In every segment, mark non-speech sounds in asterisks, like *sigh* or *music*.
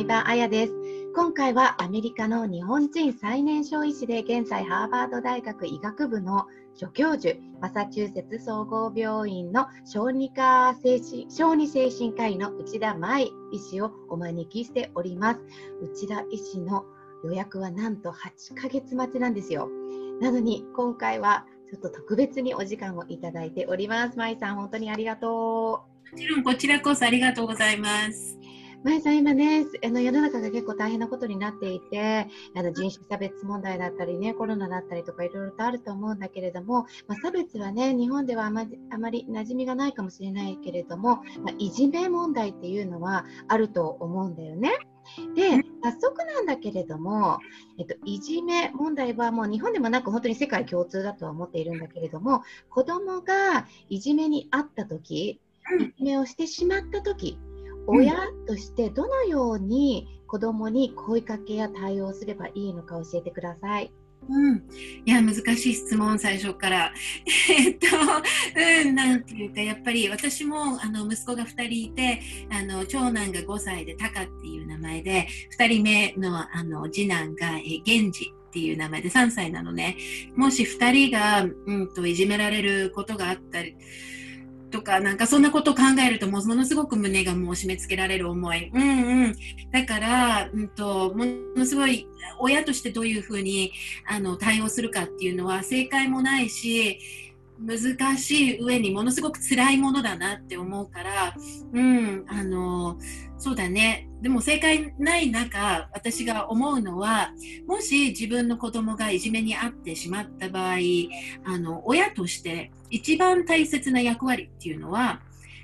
相葉彩です。今回はアメリカの日本人最年少医師で現在ハーバード大学医学部の助教授、マサチューセッツ総合病院の小児科精神小児精神科医の内田舞医師をお招きしております。内田医師の予約はなんと8ヶ月待ちなんですよ。なのに今回はちょっと特別にお時間をいただいております。舞さん、本当にありがとう。もちろんこちらこそありがとうございます。まさん、今ね、あの世の中が結構大変なことになっていて、あの人種差別問題だったりね、コロナだったりとかいろいろとあると思うんだけれども、まあ、差別はね、日本ではあまあまり馴染みがないかもしれないけれども、まあ、いじめ問題っていうのはあると思うんだよね。で、早速なんだけれども、えっと、いじめ問題はもう日本でもなく本当に世界共通だとは思っているんだけれども、子供がいじめにあった時、いじめをしてしまった時、親としてどのように子どもに声かけや対応すればいいのか教えてください。うん、いや難しい質問最初から。*laughs* えっと、うん、なんていうかやっぱり私もあの息子が2人いてあの長男が5歳でタカっていう名前で2人目のあの次男がえ源氏っていう名前で3歳なのねもし2人が、うんといじめられることがあったりとか、なんかそんなことを考えると、ものすごく胸がもう締め付けられる思い。うんうん。だから、うんと、ものすごい、親としてどういうふうにあの対応するかっていうのは正解もないし、難しい上にものすごく辛いものだなって思うから、うん、あの、そうだね。でも正解ない中、私が思うのは、もし自分の子供がいじめにあってしまった場合、あの、親として一番大切な役割っていうのは、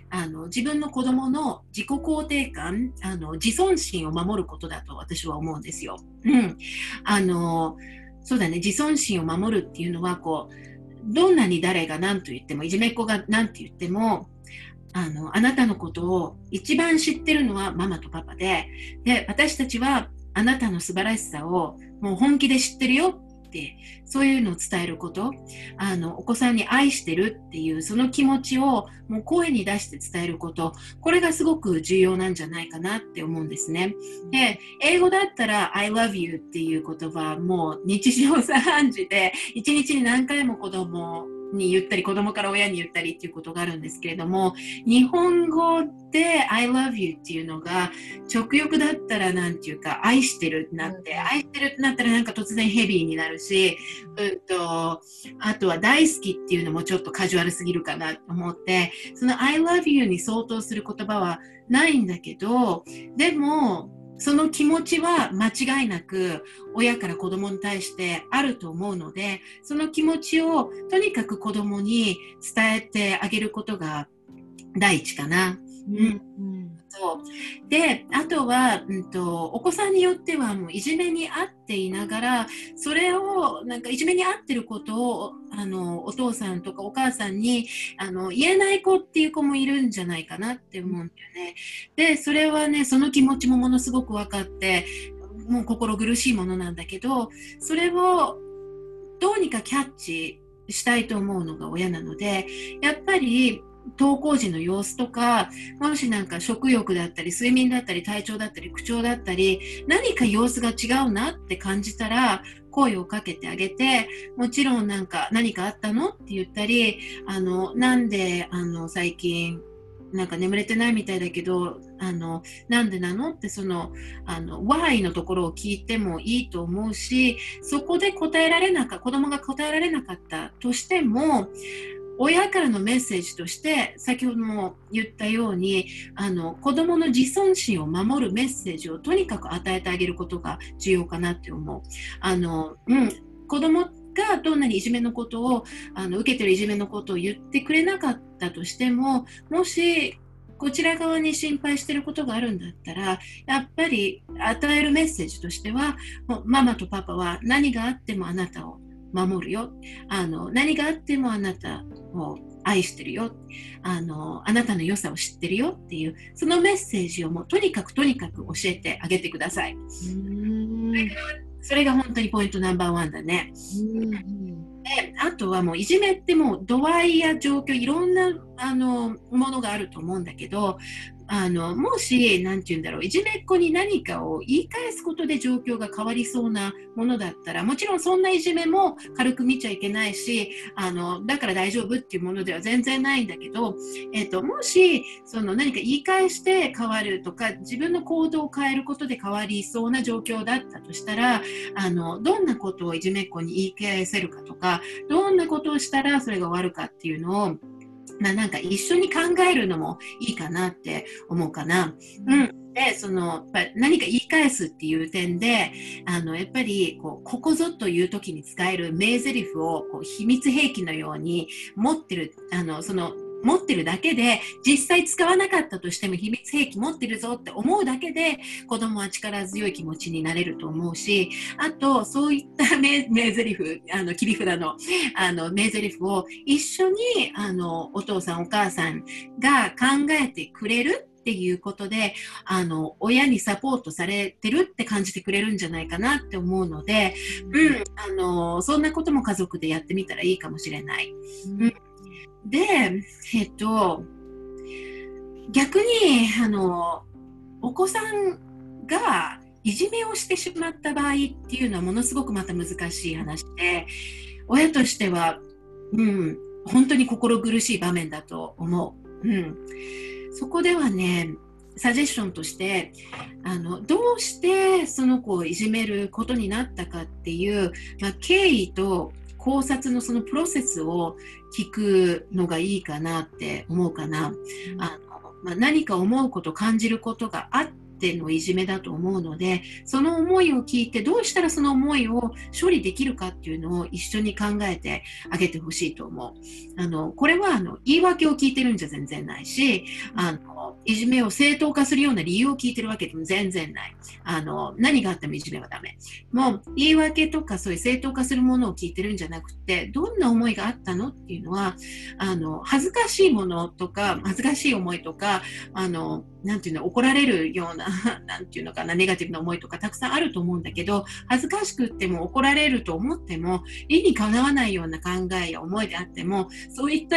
あの自分の子供の自己肯定感あの自尊心を守ることだと私は思うんですよ。うん、あのそうだね自尊心を守るっていうのはこうどんなに誰が何と言ってもいじめっ子が何と言ってもあの、あなたのことを一番知ってるのはママとパパで、で、私たちはあなたの素晴らしさをもう本気で知ってるよって、そういうのを伝えること、あの、お子さんに愛してるっていうその気持ちをもう声に出して伝えること、これがすごく重要なんじゃないかなって思うんですね。で、英語だったら I love you っていう言葉もう日常茶飯事で、一日に何回も子供に言ったり子供から親に言ったりっていうことがあるんですけれども日本語で「I love you」っていうのが直訳だったら何て言うか「愛してる」ってなって、うん、愛してるってなったらなんか突然ヘビーになるし、うんと、あとは大好きっていうのもちょっとカジュアルすぎるかなと思ってその「I love you」に相当する言葉はないんだけどでもその気持ちは間違いなく親から子供に対してあると思うので、その気持ちをとにかく子供に伝えてあげることが第一かな。うん、うんそうであとは、うんと、お子さんによってはもういじめにあっていながらそれをなんかいじめにあってることをあのお父さんとかお母さんにあの言えない子っていう子もいるんじゃないかなって思うんだよね。でそれはねその気持ちもものすごく分かってもう心苦しいものなんだけどそれをどうにかキャッチしたいと思うのが親なのでやっぱり登校時の様子とか、もしなんか食欲だったり、睡眠だったり、体調だったり、口調だったり、何か様子が違うなって感じたら、声をかけてあげて、もちろんなんか何かあったのって言ったり、あの、なんで、あの、最近、なんか眠れてないみたいだけど、あの、なんでなのってその、あの、why のところを聞いてもいいと思うし、そこで答えられなかっ、子供が答えられなかったとしても、親からのメッセージとして先ほども言ったようにあの子どもの自尊心を守るメッセージをとにかく与えてあげることが重要かなって思う。あのうん、子供がどんなにいじめのことをあの受けてるいじめのことを言ってくれなかったとしてももしこちら側に心配してることがあるんだったらやっぱり与えるメッセージとしてはママとパパは何があってもあなたを守るよ。あの何があってもあなたを愛してるよ。あのあなたの良さを知ってるよ。っていうそのメッセージをもうとにかくとにかく教えてあげてください。それが本当にポイントナンバーワンだね。であとはもういじめってもう度合いや状況いろんなあのものがあると思うんだけどあのもし何て言うんだろういじめっ子に何かを言い返すことで状況が変わりそうなものだったらもちろんそんないじめも軽く見ちゃいけないしあのだから大丈夫っていうものでは全然ないんだけど、えーと、もしその何か言い返して変わるとか自分の行動を変えることで変わりそうな状況だったとしたらあのどんなことをいじめっ子に言い返せるかとかどんなことをしたらそれが終わるかっていうのをまあ、なんか一緒に考えるのもいいかなって思うかな。うん。で、その、何か言い返すっていう点で、あの、やっぱり、こう、ここぞという時に使える名台詞を、こう、秘密兵器のように持ってる、あの、その、持ってるだけで実際使わなかったとしても秘密兵器持ってるぞって思うだけで子供は力強い気持ちになれると思うしあとそういった名名台詞あの切り札のあの名台詞を一緒にあのお父さんお母さんが考えてくれるっていうことであの親にサポートされてるって感じてくれるんじゃないかなって思うので、うん、あのそんなことも家族でやってみたらいいかもしれない。うんで、えっと、逆に、あの、お子さんがいじめをしてしまった場合っていうのはものすごくまた難しい話で、親としては、うん、本当に心苦しい場面だと思う。うん。そこではね、サジェッションとしてあのどうしてその子をいじめることになったかっていう、まあ、経緯と考察のそのプロセスを聞くのがいいかなって思うかな。あのまあ、何か思うこと、感じることがあってのいじめだと思うので、その思いを聞いて、どうしたらその思いを処理できるかっていうのを一緒に考えてあげてほしいと思う。あの、これはあの言い訳を聞いてるんじゃ全然ないし、あの、いじめを正当化するような理由を聞いてるわけでも全然ない。あの、何があってもいじめはダメ。もう、言い訳とかそういう正当化するものを聞いてるんじゃなくて、どんな思いがあったのっていうのは、あの、恥ずかしいものとか、恥ずかしい思いとか、あの、なんていうの、怒られるような、*laughs* なんていうのかな、ネガティブな思いとかたくさんあると思うんだけど、恥ずかしくっても怒られると思っても、理にかなわないような考えや思いであっても、そういった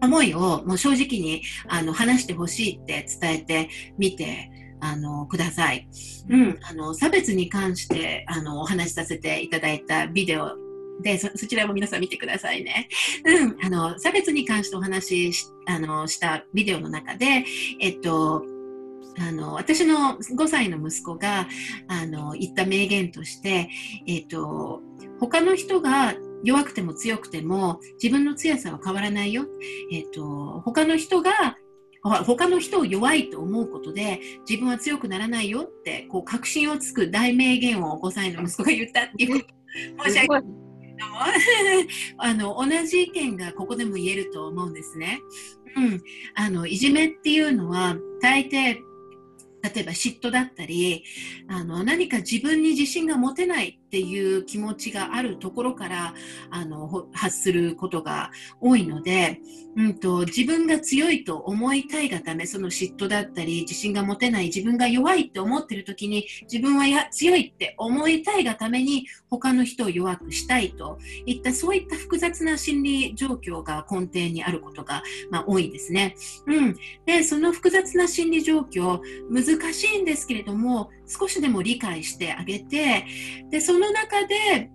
思いをもう正直にあの話してほしいって伝えてみてあのください。うん、あの差別に関してあのお話しさせていただいたビデオでそちらも皆さん見てくださいね。うん、あの差別に関してお話しあのしたビデオの中で、えっとあの私の5歳の息子があの言った名言として、えっと、他の人が弱くても強くても自分の強さは変わらないよ。えっと、他の人が他の人を弱いと思うことで自分は強くならないよってこう確信をつく大名言を5歳の息子が言ったっていう申し訳ない。*laughs* あの同じ意見がここでも言えると思うんですね。うん、あのいじめっていうのは大抵例えば嫉妬だったりあの何か自分に自信が持てないっていう気持ちがあるところからあの発することが多いので、うんと、自分が強いと思いたいがためその嫉妬だったり自信が持てない自分が弱いって思ってる時に自分はや強いって思いたいがために他の人を弱くしたいといったそういった複雑な心理状況が根底にあることが、まあ、多いですね。うん、でその複雑な心理状況難しいんですけれども少しでも理解してあげてでその中で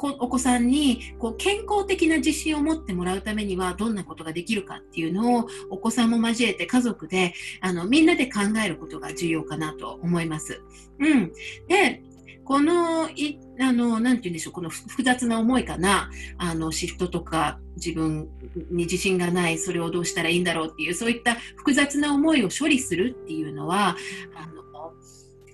お子さんにこう健康的な自信を持ってもらうためにはどんなことができるかっていうのをお子さんも交えて家族であのみんなで考えることが重要かなと思います。うん、でこのいあのなて言うんでしょうこの複雑な思いかなあのシフトとか自分に自信がないそれをどうしたらいいんだろうっていうそういった複雑な思いを処理するっていうのはあの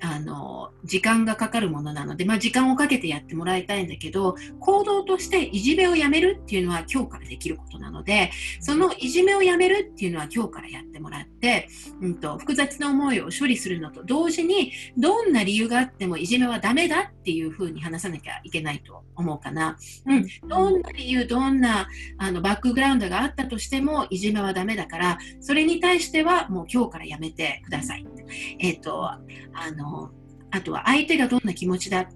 あの時間がかかるものなので、まあ、時間をかけてやってもらいたいんだけど行動としていじめをやめるっていうのは今日からできることなのでそのいじめをやめるっていうのは今日からやってもらって、うんと、複雑な思いを処理するのと同時にどんな理由があってもいじめはダメだっていうふうに話さなきゃいけないと思うかな。うん、どんな理由どんなあのバックグラウンドがあったとしてもいじめはダメだからそれに対してはもう今日からやめてください。えっ、ー、とあのあとは相手がどんな気持ちだ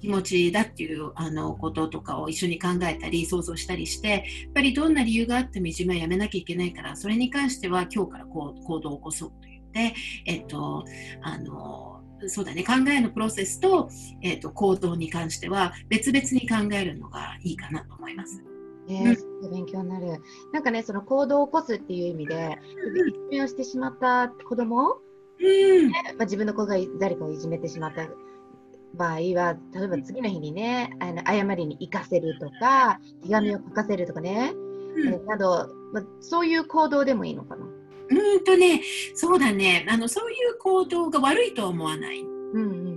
気持ちだっていうあのこととかを一緒に考えたり想像したりしてやっぱりどんな理由があってもいじめはやめなきゃいけないからそれに関しては今日からこう行動を起こそうと言って、えっと、あのそうだね考えのプロセスと,、えっと行動に関しては別々に考えるのがいいかなと思います。えー、うん、勉強になる。なんかね、その行動を起こすっていう意味で、いじめをしてしまった子供、うん。ね。まあ、自分の子が誰かをいじめてしまった場合は、例えば次の日にね、あの謝りに行かせるとか、手紙を書かせるとかね、うん、など、まあ、そういう行動でもいいのかな。うんとね、そうだね。あの、そういう行動が悪いとは思わない。うんうん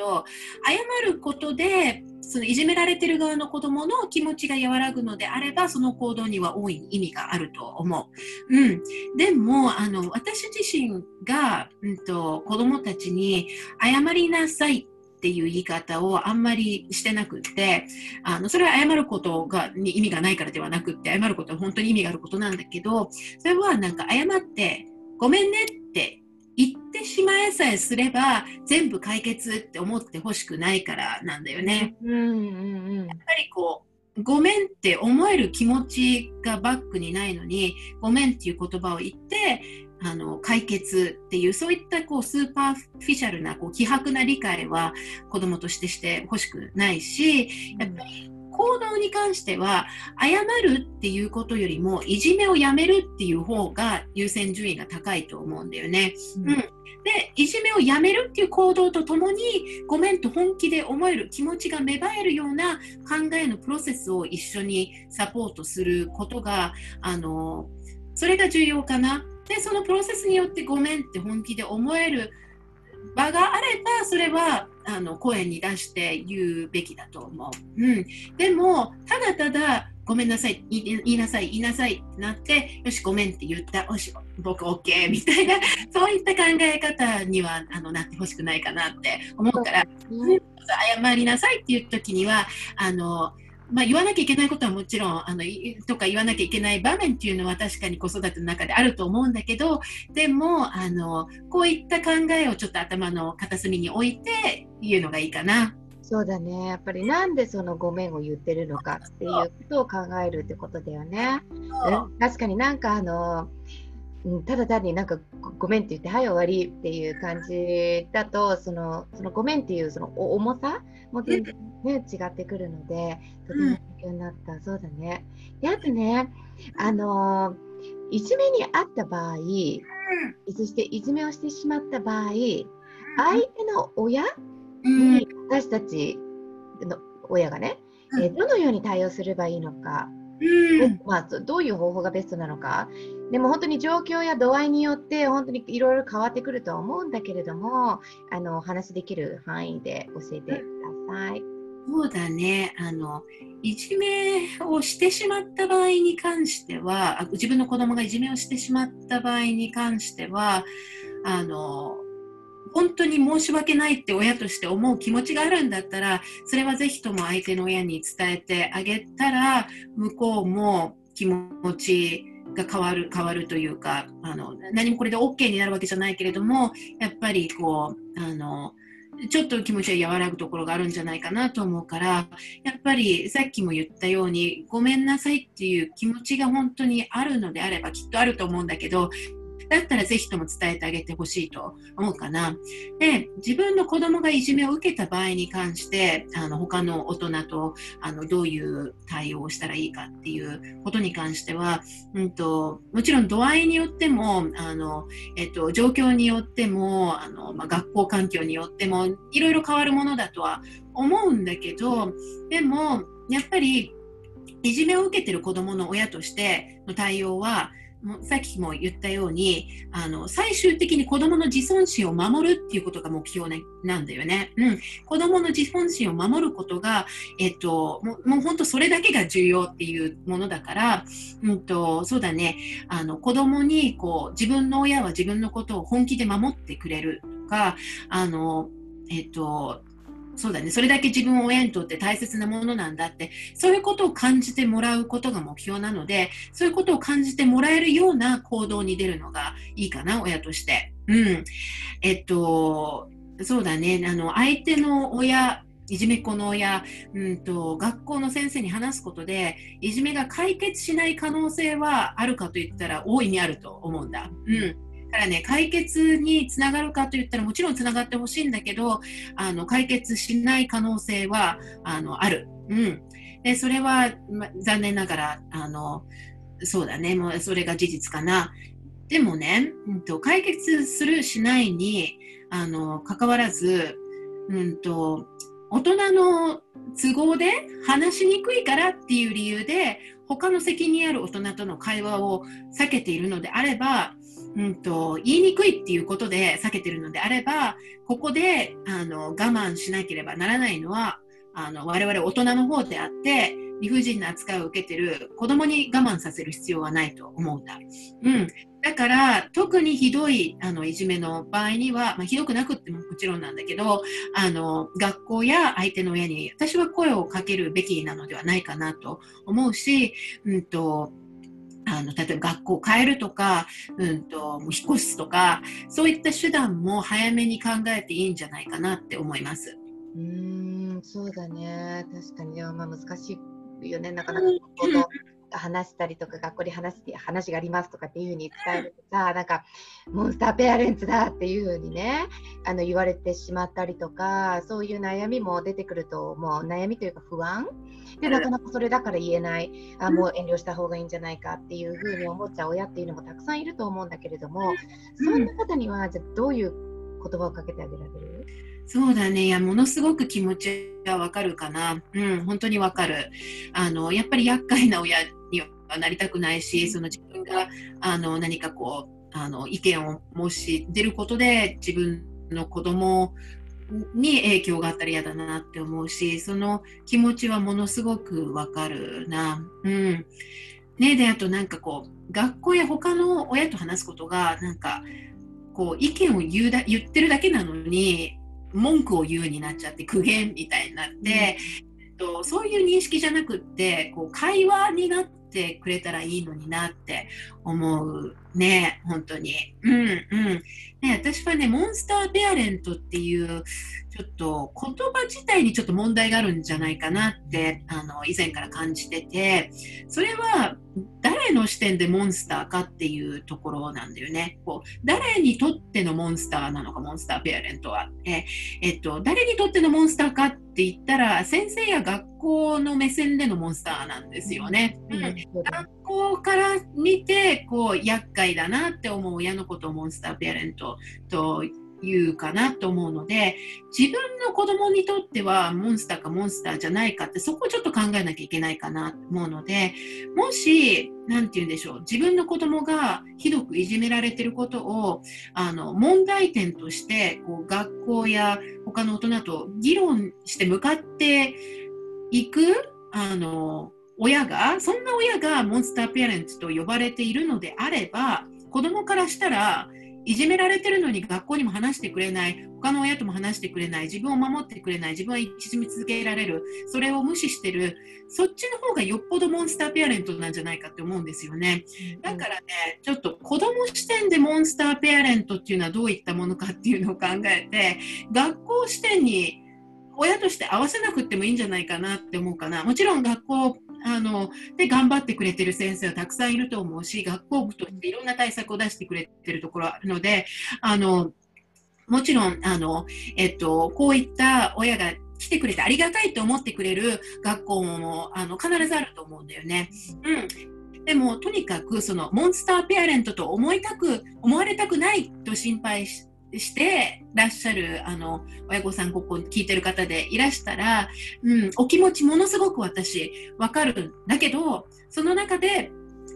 と謝ることでそのいじめられてる側の子どもの気持ちが和らぐのであればその行動には大いに意味があると思う。うん、でもあの私自身が、うんと、子どもたちに謝りなさいっていう言い方をあんまりしてなくってあのそれは謝ることがに意味がないからではなくって謝ることは本当に意味があることなんだけどそれはなんか謝ってごめんねって言ってしまえさえすれば全部解決って思ってほしくないからなんだよね。うんうんうん、やっぱりこうごめんって思える気持ちがバックにないのにごめんっていう言葉を言ってあの解決っていうそういったこうスーパーフィシャルなこう希薄な理解は子どもとしてしてほしくないしやっぱり行動に関しては謝るっていうことよりもいじめをやめるっていう方が優先順位が高いと思うんだよね。うん、うん、でいじめをやめるっていう行動とともにごめんと本気で思える気持ちが芽生えるような考えのプロセスを一緒にサポートすることがあのそれが重要かな。でそのプロセスによってごめんって本気で思える場があればそれはあの声に出して言うべきだと思う。うん、でもただただごめんなさい言いなさい言いなさいってなってよしごめんって言った。よし僕 OK みたいな *laughs* そういった考え方にはあのなってほしくないかなって思うから、うん、謝りなさいっていう時にはあのまあ、言わなきゃいけないことはもちろんあのとか言わなきゃいけない場面っていうのは確かに子育ての中であると思うんだけどでもあのこういった考えをちょっと頭の片隅に置いて言うのがいいかな。そうだねやっぱりなんでそのごめんを言ってるのかっていうことを考えるってことだよね。確かになんかあのうん、ただ単になんかごめんって言ってはい終わりっていう感じだとそのそのごめんっていうその重さも全然ね、違ってくるのでとても勉強になった、うん、そうだね。であとねあのいじめにあった場合、うん、そしていじめをしてしまった場合相手の親に私たちの親がね、えどのように対応すればいいのかうん、まあ、どういう方法がベストなのかでも本当に状況や度合いによって本当にいろいろ変わってくるとは思うんだけれどもあのお話できる範囲で教えてください。そうだねあのいじめをしてしまった場合に関しては自分の子供がいじめをしてしまった場合に関してはあの本当に申し訳ないって親として思う気持ちがあるんだったらそれはぜひとも相手の親に伝えてあげたら向こうも気持ちが変わる変わるというかあの何もこれで OK になるわけじゃないけれどもやっぱりこうあのちょっと気持ちは和らぐところがあるんじゃないかなと思うからやっぱりさっきも言ったようにごめんなさいっていう気持ちが本当にあるのであればきっとあると思うんだけどだったらぜひとも伝えてあげてほしいと思うかな。で、自分の子供がいじめを受けた場合に関して、あの他の大人とあのどういう対応をしたらいいかっていうことに関しては、うんと、もちろん度合いによっても、あのえっと、状況によっても、あのまあ、学校環境によっても、いろいろ変わるものだとは思うんだけど、でも、やっぱり、いじめを受けている子どもの親としての対応はさっきも言ったようにあの最終的に子どもの自尊心を守るっていうことが目標、ね、なんだよね、うん、子どもの自尊心を守ることが、えっと、ももう本当それだけが重要っていうものだから、うんと、そうだね。あの子どもにこう自分の親は自分のことを本気で守ってくれるとかあのえっとそうだね。それだけ自分を親にとって大切なものなんだって。そういうことを感じてもらうことが目標なのでそういうことを感じてもらえるような行動に出るのがいいかな親として。うん、えっとそうだね。あの相手の親いじめっ子の親、うんと、学校の先生に話すことでいじめが解決しない可能性はあるかといったら大いにあると思うんだ。うん。からね、解決につながるかといったらもちろんつながってほしいんだけどあの解決しない可能性はあのある。うん、でそれは、ま、残念ながらあのそうだねもうそれが事実かな。でもね、うんと、解決するしないにあの関わらず、うんと、大人の都合で話しにくいからっていう理由で他の責任ある大人との会話を避けているのであればうんと、言いにくいっていうことで避けてるのであればここであの我慢しなければならないのはあの我々大人の方であって理不尽な扱いを受けてる子供に我慢させる必要はないと思うんだ。うん、だから特にひどいあのいじめの場合には、まあ、ひどくなくってももちろんなんだけどあの学校や相手の親に私は声をかけるべきなのではないかなと思うし、うんとあの例えば学校を変えるとか、うんと、引っ越すとかそういった手段も早めに考えていいんじゃないかなって思います。うんそうだね。確かに、まあ、難しいよね。なかなか話したりとか学校で話して話がありますとかっていうふうに伝えるとさなんかモンスターペアレンツだっていうふうにねあの言われてしまったりとかそういう悩みも出てくると思う悩みというか不安でなかなかそれだから言えないあもう遠慮した方がいいんじゃないかっていうふうに思っちゃう親っていうのもたくさんいると思うんだけれどもそんな方にはじゃどういう言葉をかけてあげられる？そうだね。いや、ものすごく気持ちがわかるかな。うん、本当にわかる。あの、やっぱり厄介な親にはなりたくないし、その自分が、あの、何かこう、あの、意見をもし出ることで、自分の子供に影響があったら嫌だなって思うし、その気持ちはものすごくわかるな。うん。ね、で、あとなんかこう、学校や他の親と話すことが、なんか、こう、意見を言うだ言ってるだけなのに、文句を言うになっちゃって苦言みたいになって、うん、えっと、そういう認識じゃなくってこう会話になってくれたらいいのになって思うね本当に。うんうんね、私はねモンスターペアレントっていうちょっと言葉自体にちょっと問題があるんじゃないかなってあの以前から感じててそれは誰の視点でモンスターかっていうところなんだよね。こう誰にとってのモンスターなのかモンスターペアレントは。ええっと、誰にとってのモンスターかって言ったら先生や学校の目線でのモンスターなんですよね。うん、学校から見てこう厄介だなって思う親のことをモンスターペアレントというかなと思うので自分の子供にとってはモンスターかモンスターじゃないかってそこをちょっと考えなきゃいけないかなと思うのでもし何て言うんでしょう自分の子供がひどくいじめられてることをあの問題点としてこう学校や他の大人と議論して向かっていくあの親がそんな親がモンスターペアレンツと呼ばれているのであれば子供からしたらいじめられてるのに学校にも話してくれない他の親とも話してくれない自分を守ってくれない自分は縮み続けられるそれを無視してるそっちの方がよっぽどモンスターペアレントなんじゃないかって思うんですよね。だからねちょっと子供視点でモンスターペアレントっていうのはどういったものかっていうのを考えて学校視点に親として合わせなくてもいいんじゃないかなって思うかな。もちろん学校あので頑張ってくれてる先生はたくさんいると思うし学校部としていろんな対策を出してくれてるところあるのであのもちろんあの、えっと、こういった親が来てくれてありがたいと思ってくれる学校もあの必ずあると思うんだよね。うん、でもとにかくそのモンスターペアレントと思いたく思われたくないと心配ししてらっしゃるあの親御さんここ聞いてる方でいらしたら、うん、お気持ちものすごく私わかるんだけどその中で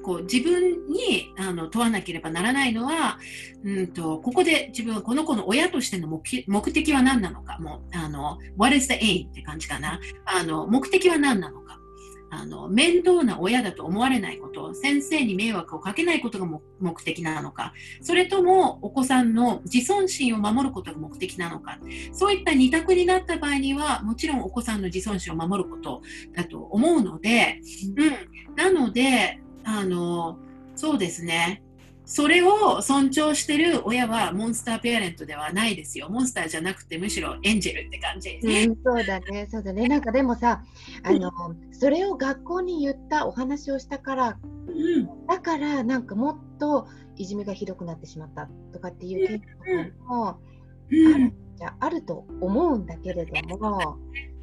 こう自分にあの問わなければならないのは、うんと、ここで自分はこの子の親としての目的は何なのかもうあの What is the aim? って感じかなあの目的は何なのかあの面倒な親だと思われないこと先生に迷惑をかけないことが目的なのかそれともお子さんの自尊心を守ることが目的なのかそういった二択になった場合にはもちろんお子さんの自尊心を守ることだと思うので、うん、なのであのそうですね。それを尊重してる親はモンスターペアレントではないですよ。モンスターじゃなくてむしろエンジェルって感じ。うん、そうだね、そうだね。なんかでもさ、あの、それを学校に言ったお話をしたから、うん、だからなんかもっといじめがひどくなってしまったとかっていうケースとかも、うん、あるじゃあると思うんだけれども、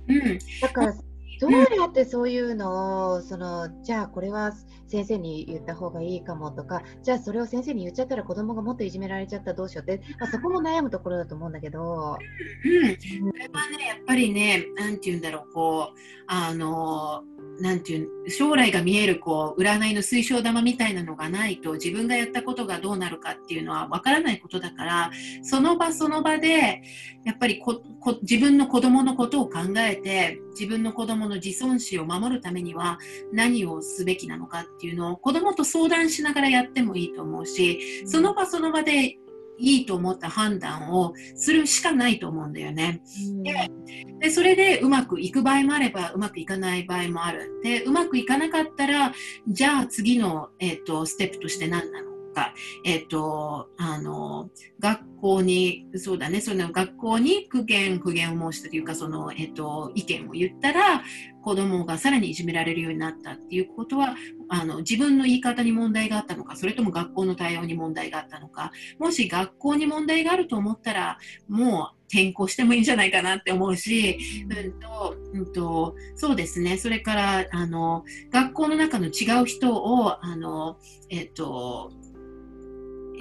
うん、だからどうやってそういうのをそのじゃあこれは先生に言った方がいいかもとかじゃあそれを先生に言っちゃったら子供がもっといじめられちゃったらどうしようって、まあ、そこも悩むところだと思うんだけど。うん、これはねやっぱりね何て言うんだろうこうあのなんていう将来が見えるこう占いの水晶玉みたいなのがないと自分がやったことがどうなるかっていうのはわからないことだからその場その場でやっぱりここ自分の子供のことを考えて自分の子供の自尊心を守るためには何をすべきなのかっていうのを子供と相談しながらやってもいいと思うしその場その場でいいと思った判断をするしかないと思うんだよね。ででそれでうまくいく場合もあればうまくいかない場合もある。でうまくいかなかったらじゃあ次の、えーと、ステップとして何なの？か、えっ、ー、と、あの、学校に、そうだね、その学校に苦言、苦言を申したというか、その、えっ、ー、と、意見を言ったら、子供がさらにいじめられるようになったっていうことはあの自分の言い方に問題があったのかそれとも学校の対応に問題があったのかもし学校に問題があると思ったらもう転校してもいいんじゃないかなって思うし、うんとうんと、そうですね。それからあの学校の中の違う人をあの、えっと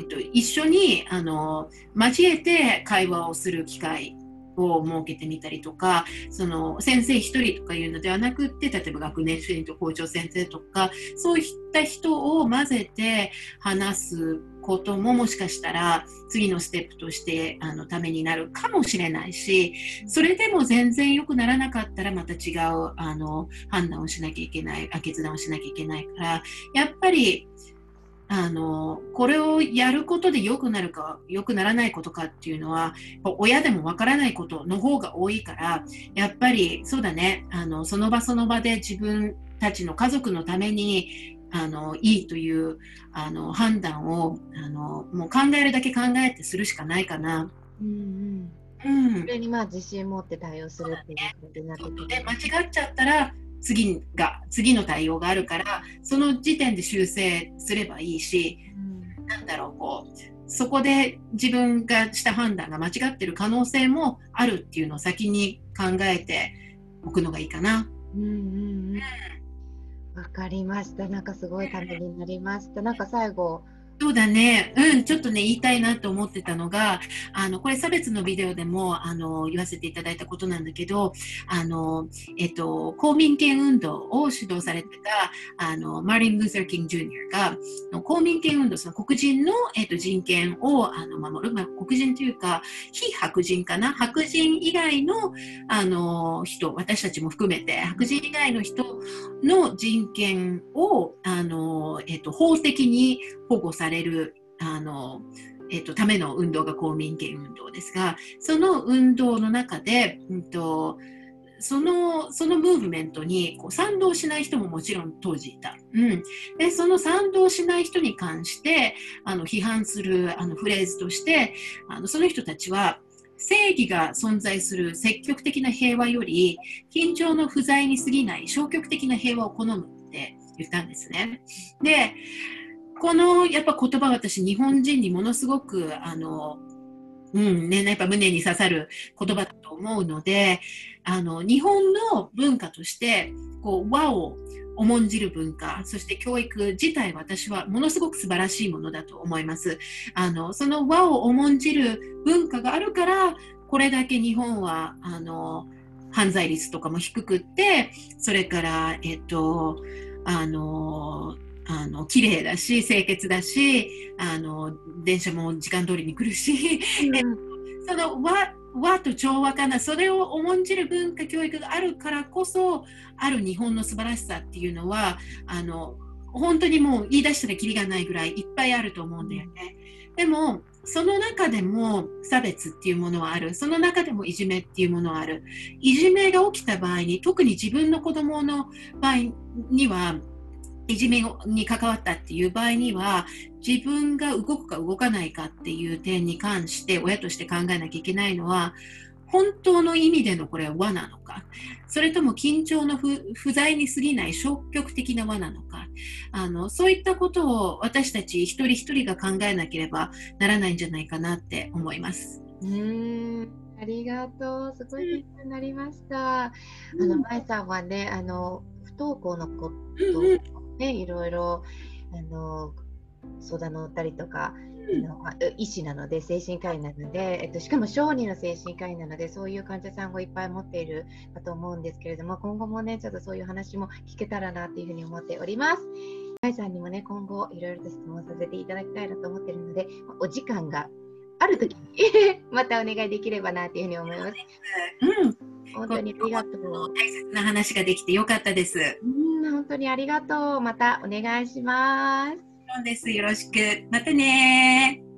えっと、一緒にあの交えて会話をする機会を設けてみたりとかその先生1人とかいうのではなくって例えば学年主任と校長先生とかそういった人を混ぜて話すことももしかしたら次のステップとしてあのためになるかもしれないしそれでも全然良くならなかったらまた違うあの判断をしなきゃいけない決断をしなきゃいけないからやっぱりあのこれをやることで良くなるか良くならないことかっていうのは親でもわからないことの方が多いからやっぱりそうだねあのその場その場で自分たちの家族のためにあのいいというあの判断をあのもう考えるだけ考えてするしかないかな。うんうんうん、それにまあ自信持って対応するっていう感じになってくる。間違っちゃったら次が次の対応があるからその時点で修正すればいいし、うん、なんだろうこうそこで自分がした判断が間違ってる可能性もあるっていうのを先に考えておくのがいいかな。うんうんうんわかりました。なんかすごいためになりました。なんか最後そうだね、うん、ちょっとね、言いたいなと思ってたのが、あの、これ差別のビデオでも、あの、言わせていただいたことなんだけど、あの、えっと、公民権運動を主導されてた、あの、マーリン・ルーサー・キング・ジュニアが、公民権運動、その黒人の、えっと、人権をあの守る、まあ、黒人というか、非白人かな、白人以外の、あの、人、私たちも含めて、白人以外の人の人権を、あの、えっと、法的に保護されるあの、えっと、ための運動が公民権運動ですがその運動の中で、うんと、そのそのムーブメントにこう賛同しない人ももちろん当時いた、うん、でその賛同しない人に関してあの批判するあのフレーズとしてあのその人たちは正義が存在する積極的な平和より緊張の不在に過ぎない消極的な平和を好むって言ったんですね。でこのやっぱ言葉私日本人にものすごくあのうんね、やっぱ胸に刺さる言葉だと思うのであの日本の文化としてこう和を重んじる文化そして教育自体私はものすごく素晴らしいものだと思います。あのその和を重んじる文化があるからこれだけ日本はあの犯罪率とかも低くってそれからえっとあのあの綺麗だし清潔だしあの電車も時間通りに来るし、うん、*laughs* その和和と調和かな。それを重んじる文化教育があるからこそある日本の素晴らしさっていうのはあの本当にもう言い出したらきりがないぐらいいっぱいあると思うんだよね。でもその中でも差別っていうものはある。その中でもいじめっていうものはある。いじめが起きた場合に特に自分の子供の場合にはいじめに関わったっていう場合には自分が動くか動かないかっていう点に関して親として考えなきゃいけないのは本当の意味でのこれは和なのかそれとも緊張の不在に過ぎない消極的な和なのかあのそういったことを私たち一人一人が考えなければならないんじゃないかなって思います。うんありがとう。すごい勉強になりました。あの、まえさんはね、あの、不登校のことをね、いろいろ、あの、相談乗ったりとか、医師なので精神科医なので、えっと、しかも小児の精神科医なのでそういう患者さんをいっぱい持っているかと思うんですけれども今後もねちょっとそういう話も聞けたらなというふうに思っております。甲斐さんにもね今後いろいろと質問させていただきたいなと思っているのでお時間がある時に *laughs* またお願いできればなというふうに思います。うん、本当にありがとう。大切な話ができてよかったです。うん、本当にありがとう。またお願いします。です。よろしく。またね